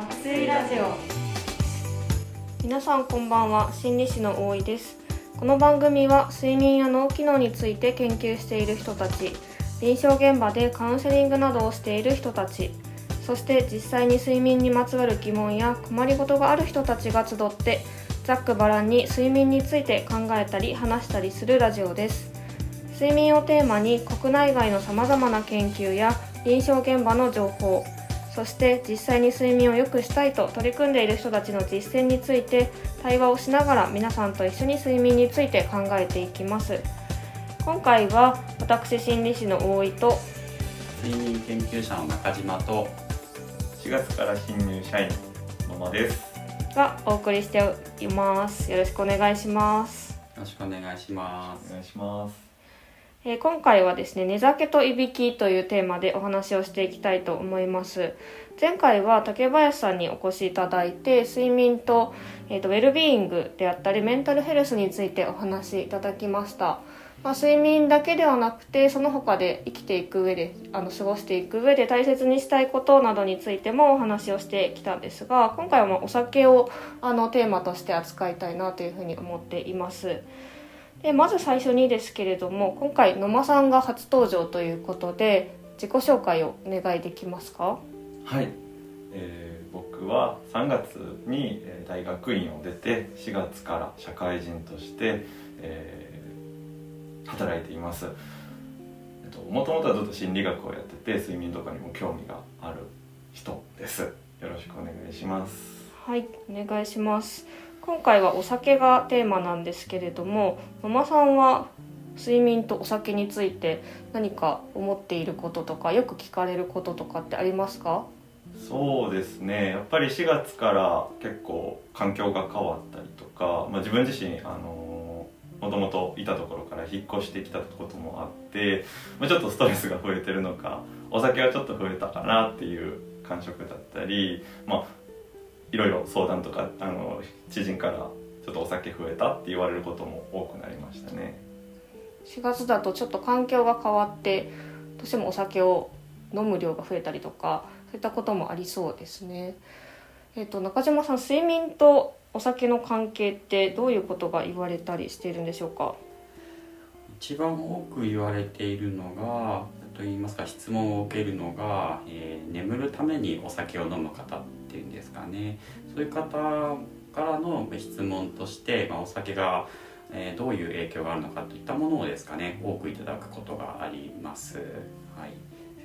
爆睡ラジオ。皆さんこんばんは。心理師の大井です。この番組は睡眠や脳機能について研究している人たち臨床現場でカウンセリングなどをしている人たちそして実際に睡眠にまつわる疑問や困りごとがある人たちが集ってざっくばらんに睡眠について考えたり話したりするラジオです。睡眠をテーマに国内外のさまざまな研究や臨床現場の情報そして実際に睡眠を良くしたいと取り組んでいる人たちの実践について対話をしながら皆さんと一緒に睡眠について考えていきます。今回は私心理師の大井と睡眠研究者の中島と4月から新入社員野間です。がお送りしています。よろしくお願いします。よろしくお願いします。お願いしますえー今回はですね寝酒といびきというテーマでお話をしていきたいと思います。前回は竹林さんにお越しいただいて睡眠と,、えーとウェルビーイングであったりメンタルヘルスについてお話しいただきました。まあ、睡眠だけではなくてその他で生きていく上であの過ごしていく上で大切にしたいことなどについてもお話をしてきたんですが今回はまお酒をあのテーマとして扱いたいなというふうに思っています。でまず最初にですけれども今回野間さんが初登場ということで自己紹介をお願いできますか？はい、えー僕は3月にえー大学院を出て4月から社会人として、えー働いています。もともとはずっと心理学をやってて睡眠とかにも興味がある人です。よろしくお願いします。はいお願いします今回はお酒がテーマなんですけれども野間さんは睡眠とお酒について何か思っていることとかよく聞かれることとかってありますか？そうですね。やっぱり4月から結構環境が変わったりとか、まあ、自分自身あのもともといたところから引っ越してきたこともあって、まあ、ちょっとストレスが増えてるのかお酒はちょっと増えたかなっていう感触だったりまあいろいろ相談とかあの知人からちょっとお酒増えたって言われることも多くなりましたね4月だとちょっと環境が変わってどうしてもお酒を飲む量が増えたりとかそういったこともありそうですね。えっ、と中島さん睡眠とお酒の関係ってどういうことが言われたりしているんでしょうか？一番多く言われているのがと言いますか質問を受けるのが、えー眠るためにお酒を飲む方っていうんですかね。そういう方からの質問として、まあ、お酒が、えーどういう影響があるのかといったものをですかね多くいただくことがあります、はい、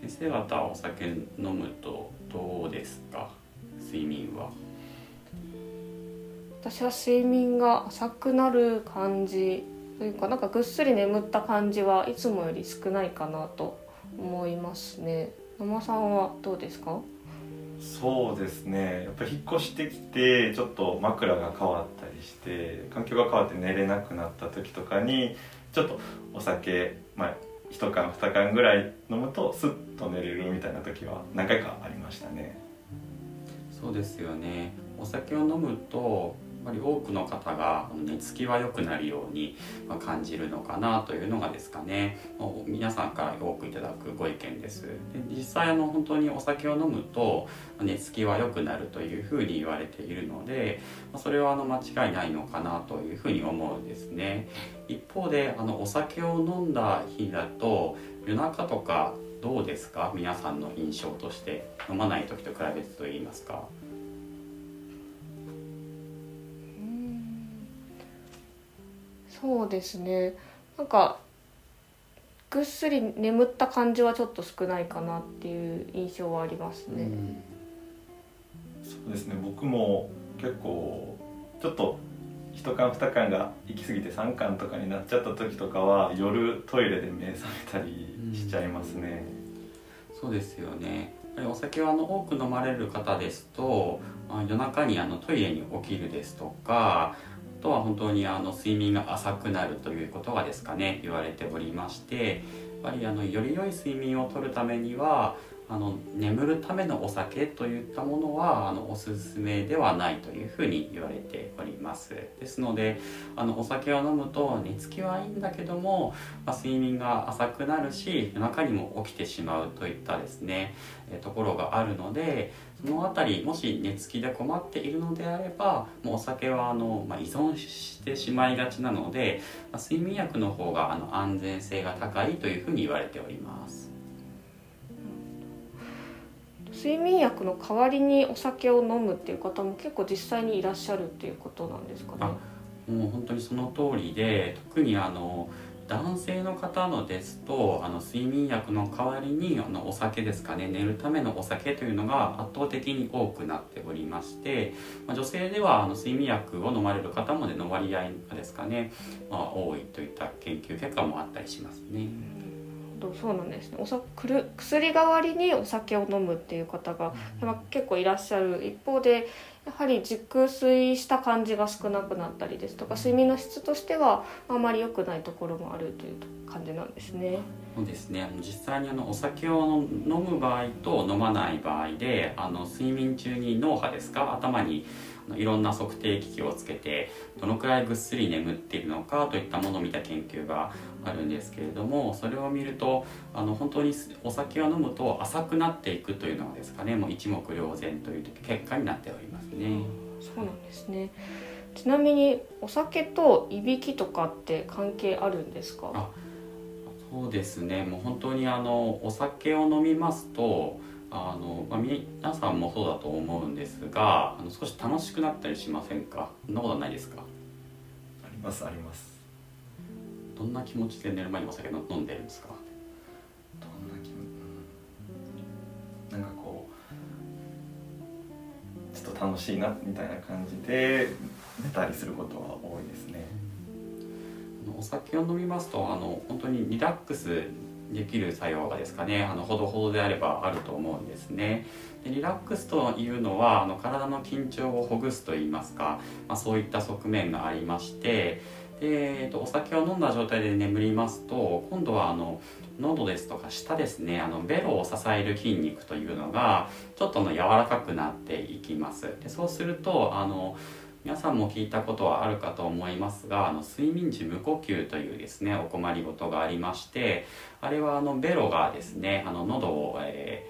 先生方はお酒飲むとどうですか？睡眠は。私は睡眠が浅くなる感じというかなんかぐっすり眠った感じはいつもより少ないかなと思いますね。野間さんはどうですか？そうですねやっぱり引っ越してきてちょっと枕が変わったりして環境が変わって寝れなくなった時とかにちょっとお酒、まあ、1缶2缶ぐらい飲むとスッと寝れるみたいな時は何回かありましたねそうですよねお酒を飲むとぱり多くの方があの寝つきは良くなるようにま感じるのかなというのがですかね。もう皆さんから多くいただくご意見です。で実際あの本当にお酒を飲むとま寝つきは良くなるというふうに言われているのでまそれはあの間違いないのかなというふうに思うんですね。一方であのお酒を飲んだ日だと夜中とかどうですか？皆さんの印象として。飲まない時と比べてと言いますか。そうですね。なんかぐっすり眠った感じはちょっと少ないかなっていう印象はありますね。そうですね。僕も結構ちょっと1缶2缶が行き過ぎて3缶とかになっちゃった時とかは夜トイレで目覚めたりしちゃいますね、そうですよね。お酒をあの多く飲まれる方ですとあ夜中にあのトイレに起きるですとかあとは本当にあの睡眠が浅くなるということがですかね言われておりましてやっぱりあのより良い睡眠をとるためにはあの眠るためのお酒といったものはあのおすすめではないというふうに言われております。ですのであのお酒を飲むと寝つきはいいんだけども、まあ、睡眠が浅くなるし夜中にも起きてしまうといったですねえところがあるのでその辺りもし寝つきで困っているのであればもうお酒はあの、まあ、依存してしまいがちなので、まあ、睡眠薬の方があの安全性が高いというふうに言われております。睡眠薬の代わりにお酒を飲むっていう方も結構実際にいらっしゃるっていうことなんですかね。もう本当にその通りで特にあの男性の方のですとあの睡眠薬の代わりにあのお酒ですかね寝るためのお酒というのが圧倒的に多くなっておりまして、まあ、女性ではあの睡眠薬を飲まれる方もねの割合がですかね、まあ、多いといった研究結果もあったりしますね。そうなんですね。おさくる薬代わりにお酒を飲むっていう方が、うん、結構いらっしゃる一方でやはり熟睡した感じが少なくなったりですとか睡眠の質としてはあまり良くないところもあるという感じなんですね。そうですね実際にあのお酒を飲む場合と飲まない場合であの睡眠中に脳波ですか頭にいろんな測定機器をつけてどのくらいぐっすり眠っているのかといったものを見た研究があるんですけれどもそれを見るとあの本当にお酒を飲むと浅くなっていくというのはですかねもう一目瞭然という結果になっておりますね。そうなんですねちなみにお酒といびきとかって関係あるんですか？そうですね。もう本当にあのお酒を飲みますとあの、まあ、皆さんもそうだと思うんですがあの少し楽しくなったりしませんか？そんなことないですか？ありますあります。どんな気持ちで寝る前にお酒飲んでるんですか？どんな気持ち、なんかこうちょっと楽しいなみたいな感じで寝たりすることは多いですねお酒を飲みますとあの本当にリラックスできる作用がですかねあのほどほどであればあると思うんですね。でリラックスというのはあの体の緊張をほぐすといいますか、まあ、そういった側面がありましてで、えっと、お酒を飲んだ状態で眠りますと今度はあの喉ですとか舌ですねあのベロを支える筋肉というのがちょっとの柔らかくなっていきます。でそうするとあの皆さんも聞いたことはあるかと思いますがあの睡眠時無呼吸というですねお困りごとがありましてあれはあのベロがですねあの喉を、え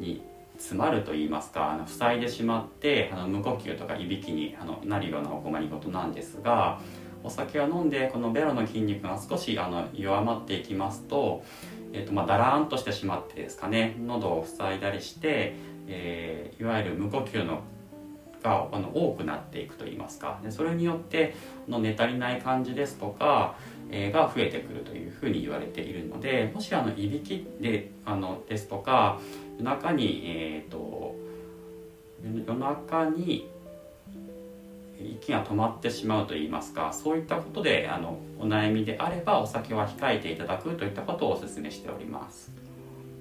ー、に詰まると言いますかあの塞いでしまってあの無呼吸とかいびきにあのなるようなお困りごとなんですがお酒を飲んでこのベロの筋肉が少しあの弱まっていきますと,、えーとまあ、だらーんとしてしまってですかね喉を塞いだりして、えー、いわゆる無呼吸のがあの多くなっていくといいますかでそれによっての寝足りない感じですとか、え、が増えてくるというふうに言われているのでもしあのいびきであのですとか夜中に、えーと、夜中に息が止まってしまうといいますかそういったことであのお悩みであればお酒は控えていただくといったことをお勧めしております。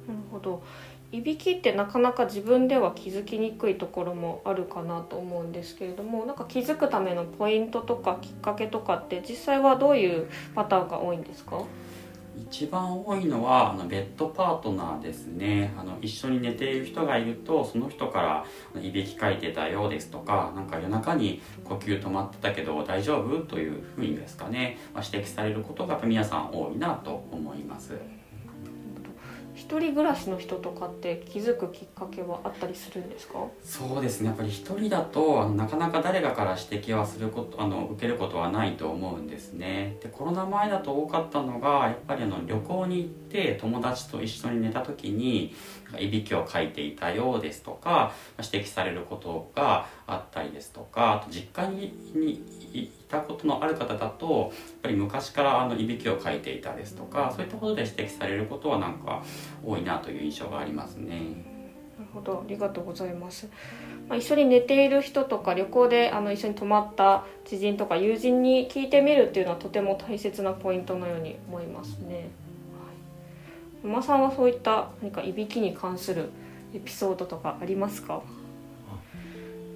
なるほどいびきってなかなか自分では気づきにくいところもあるかなと思うんですけれどもなんか気づくためのポイントとかきっかけとかって実際はどういうパターンが多いんですか？一番多いのはあのベッドパートナーですね。あの一緒に寝ている人がいるとその人からいびきかいてたようですとかなんか夜中に呼吸止まってたけど大丈夫？というふうにですかね、まあ、指摘されることが皆さん多いなと思います。一人暮らしの人とかって気づくきっかけはあったりするんですか？そうですね。やっぱり一人だとあのなかなか誰かから指摘はすることあの受けることはないと思うんですね。でコロナ前だと多かったのがやっぱりあの旅行に行って友達と一緒に寝た時にいびきをかいていたようですとか指摘されることがあったりですとかあと実家にいたことのある方だとやっぱり昔からあのいびきをかいていたですとかそういったことで指摘されることはなんか多いなという印象がありますね。なるほどありがとうございます。まあ、一緒に寝ている人とか旅行であの一緒に泊まった知人とか友人に聞いてみるっていうのはとても大切なポイントのように思いますね。馬さんはそういった何かいびきに関するエピソードとかありますか？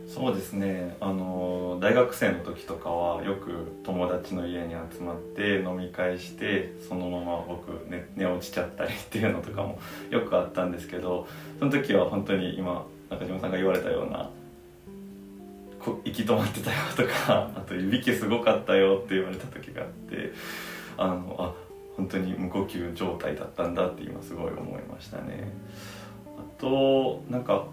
そうですね。あの大学生の時とかはよく友達の家に集まって飲み会してそのまま僕寝寝落ちちゃったりっていうのとかもよくあったんですけどその時は本当に今中島さんが言われたようなこ息止まってたよとかあといびきすごかったよって言われた時があってあのあ本当に無呼吸状態だったんだって今すごい思いましたね。あとなんか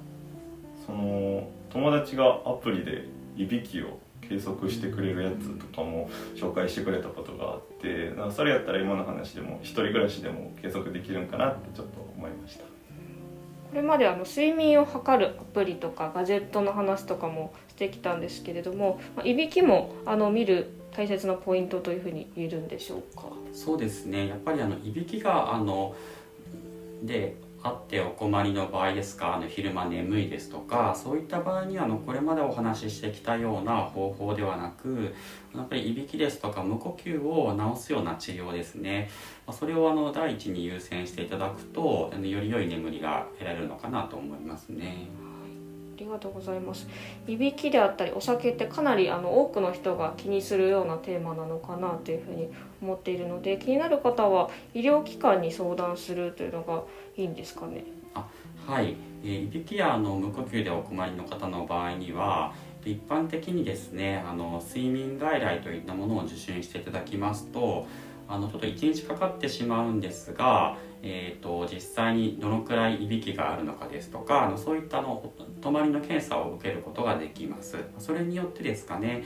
その友達がアプリでいびきを計測してくれるやつとかも紹介してくれたことがあってなんかそれやったら今の話でも一人暮らしでも計測できるんかなってちょっと思いました。これまであの睡眠を測るアプリとかガジェットの話とかもしてきたんですけれども、まあ、いびきもあの見る大切なポイントというふうに言えるんでしょうか？そうですね。やっぱりあのいびきがあのであってお困りの場合ですかあの昼間眠いですとかそういった場合にはあのこれまでお話ししてきたような方法ではなくやっぱりいびきですとか無呼吸を治すような治療ですね。それをあの第一に優先していただくとあのより良い眠りが得られるのかなと思いますね。ありがとうございます。いびきであったりお酒ってかなりあの多くの人が気にするようなテーマなのかなというふうに思っているので気になる方は医療機関に相談するというのがいいんですかね？あはい、えー、いびきやの無呼吸でお困りの方の場合には一般的にですねあの睡眠外来といったものを受診していただきますとあのちょっと1日かかってしまうんですが、えーと、実際にどのくらいいびきがあるのかですとかあのそういったの泊まりの検査を受けることができます。それによってですかね、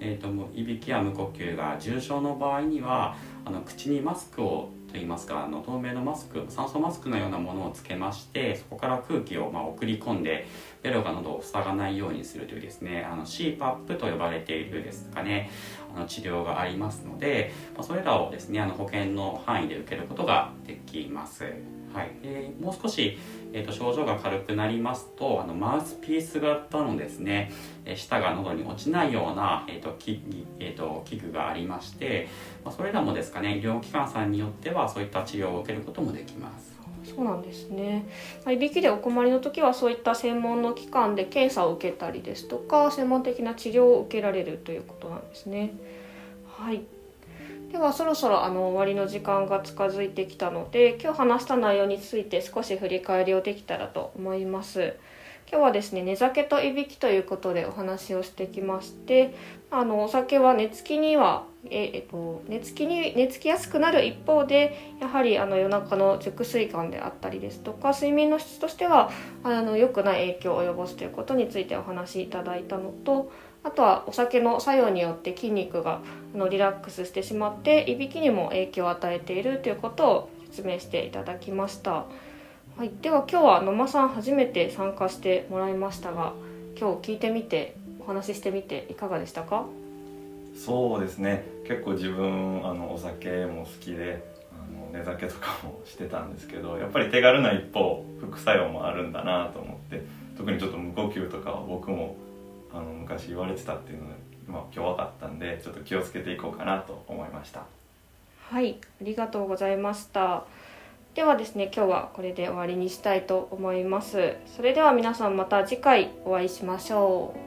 えーと、といびきや無呼吸が重症の場合にはあの口にマスクをといいますかあの透明のマスク酸素マスクのようなものをつけましてそこから空気をま送り込んでベロが喉を塞がないようにするというですねあの CPAP と呼ばれているですかね。あの治療がありますので、まそれらをですねあの保険の範囲で受けることができます。はい、でもう少し、えーと、症状が軽くなりますとあのマウスピース型のですね、え舌が喉に落ちないような、えーと器えーと、器具がありまして、まあ、それらもですかね医療機関さんによってはそういった治療を受けることもできます。そうなんですね。いびきでお困りの時はそういった専門の機関で検査を受けたりですとか専門的な治療を受けられるということなんですね。はい。ではそろそろあの終わりの時間が近づいてきたので今日話した内容について少し振り返りをできたらと思います。今日はですね寝酒といびきということでお話をしてきましてあのお酒は寝つきにはええっと、寝つきに寝つきやすくなる一方でやはりあの夜中の熟睡感であったりですとか睡眠の質としてはあの良くない影響を及ぼすということについてお話しいただいたのとあとはお酒の作用によって筋肉があのリラックスしてしまっていびきにも影響を与えているということを説明していただきました、はい、では今日は野間さん初めて参加してもらいましたが今日聞いてみてお話ししてみていかがでしたか？そうですね。結構自分あのお酒も好きであの寝酒とかもしてたんですけどやっぱり手軽な一方副作用もあるんだなと思って特にちょっと無呼吸とかは僕もあの昔言われてたっていうので、ま、今日分かったんでちょっと気をつけていこうかなと思いました。はいありがとうございました。ではですね今日はこれで終わりにしたいと思います。それでは皆さんまた次回お会いしましょう。